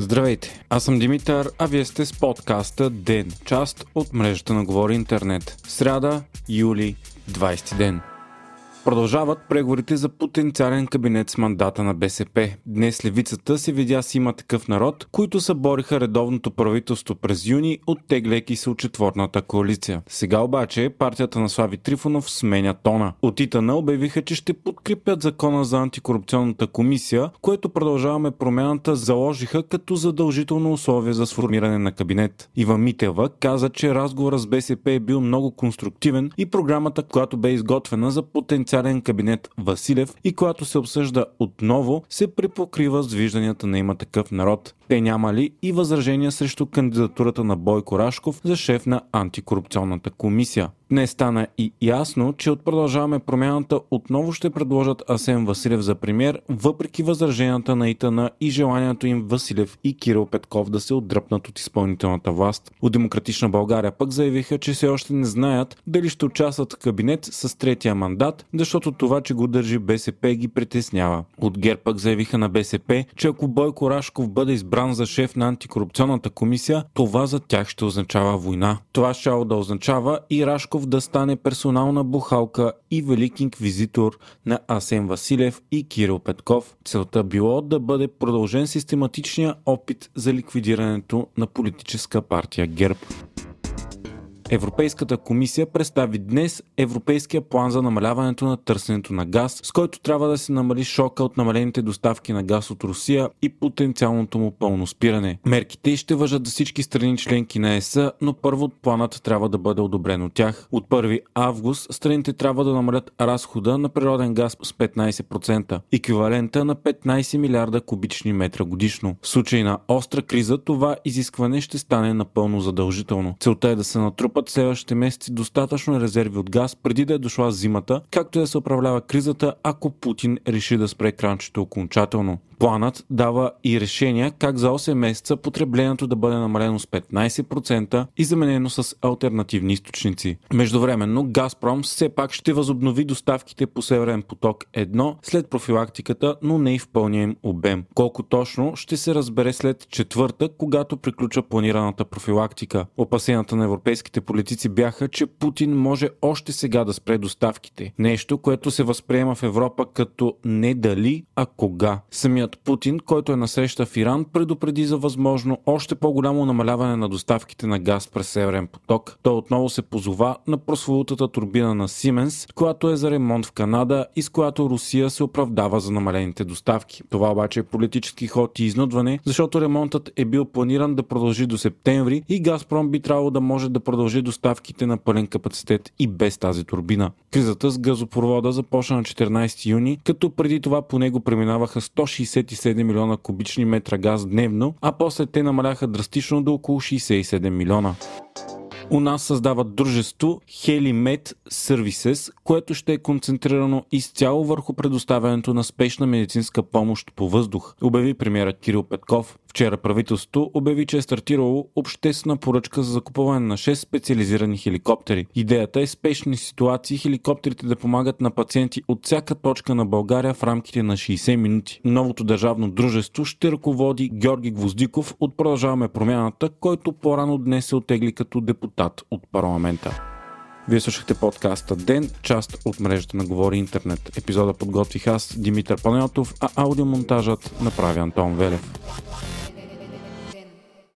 Здравейте, аз съм Димитър, а вие сте с подкаста ДЕН, част от мрежата на Говори Интернет. Сряда, юли, 20 ден. Продължават преговорите за потенциален кабинет с мандата на БСП. Днес левицата се видя с има такъв народ, които събориха редовното правителство през юни, оттегляйки се от четворната коалиция. Сега обаче партията на Слави Трифонов сменя тона. От Итана обявиха, че ще подкрепят закона за антикорупционната комисия, което продължаваме промяната заложиха като задължително условие за сформиране на кабинет. Ива Митева каза, че разговорът с БСП е бил много конструктивен и програмата, която бе изготвена за потенциален специален кабинет Василев и която се обсъжда отново, се препокрива с вижданията на има такъв народ. Те няма ли и възражения срещу кандидатурата на Бойко Рашков за шеф на антикорупционната комисия? Днес стана и ясно, че от продължаваме промяната отново ще предложат Асен Василев за премьер, въпреки възраженията на Итана и желанието им Василев и Кирил Петков да се отдръпнат от изпълнителната власт. От Демократична България пък заявиха, че все още не знаят дали ще участват в кабинет с третия мандат, защото това, че го държи БСП ги притеснява. От ГЕРБ пък заявиха на БСП, че ако Бойко Рашков бъде избран за шеф на антикорупционната комисия, това за тях ще означава война. Това ще да означава и Рашков Рашков да стане персонална бухалка и велик инквизитор на Асен Василев и Кирил Петков. Целта било да бъде продължен систематичния опит за ликвидирането на политическа партия ГЕРБ. Европейската комисия представи днес Европейския план за намаляването на търсенето на газ, с който трябва да се намали шока от намалените доставки на газ от Русия и потенциалното му пълно спиране. Мерките ще въжат за всички страни членки на ЕС, но първо планът трябва да бъде одобрен от тях. От 1 август страните трябва да намалят разхода на природен газ с 15%, еквивалента на 15 милиарда кубични метра годишно. В случай на остра криза това изискване ще стане напълно задължително. Целта е да се натрупа натрупат следващите месеци достатъчно резерви от газ преди да е дошла зимата, както да се управлява кризата, ако Путин реши да спре кранчето окончателно. Планът дава и решения как за 8 месеца потреблението да бъде намалено с 15% и заменено с альтернативни източници. Междувременно Газпром все пак ще възобнови доставките по Северен поток 1 след профилактиката, но не и в пълния им обем. Колко точно ще се разбере след четвърта, когато приключва планираната профилактика. Опасенията на европейските политици бяха, че Путин може още сега да спре доставките. Нещо, което се възприема в Европа като не дали, а кога. Самият Путин, който е на среща в Иран, предупреди за възможно още по-голямо намаляване на доставките на газ през Северен поток. Той отново се позова на прословутата турбина на Сименс, която е за ремонт в Канада и с която Русия се оправдава за намалените доставки. Това обаче е политически ход и изнудване, защото ремонтът е бил планиран да продължи до септември и Газпром би трябвало да може да продължи доставките на пълен капацитет и без тази турбина. Кризата с газопровода започна на 14 юни, като преди това по него преминаваха 160 67 милиона кубични метра газ дневно, а после те намаляха драстично до около 67 милиона. У нас създават дружество HeliMed Services, което ще е концентрирано изцяло върху предоставянето на спешна медицинска помощ по въздух, обяви премиерът Кирил Петков. Вчера правителството обяви, че е стартирало обществена поръчка за закупуване на 6 специализирани хеликоптери. Идеята е спешни ситуации хеликоптерите да помагат на пациенти от всяка точка на България в рамките на 60 минути. Новото държавно дружество ще ръководи Георги Гвоздиков от Продължаваме промяната, който по-рано днес се отегли като депутат от парламента. Вие слушахте подкаста Ден, част от мрежата на Говори Интернет. Епизода подготвих аз, Димитър Панелтов, а аудиомонтажът направи Антон Велев.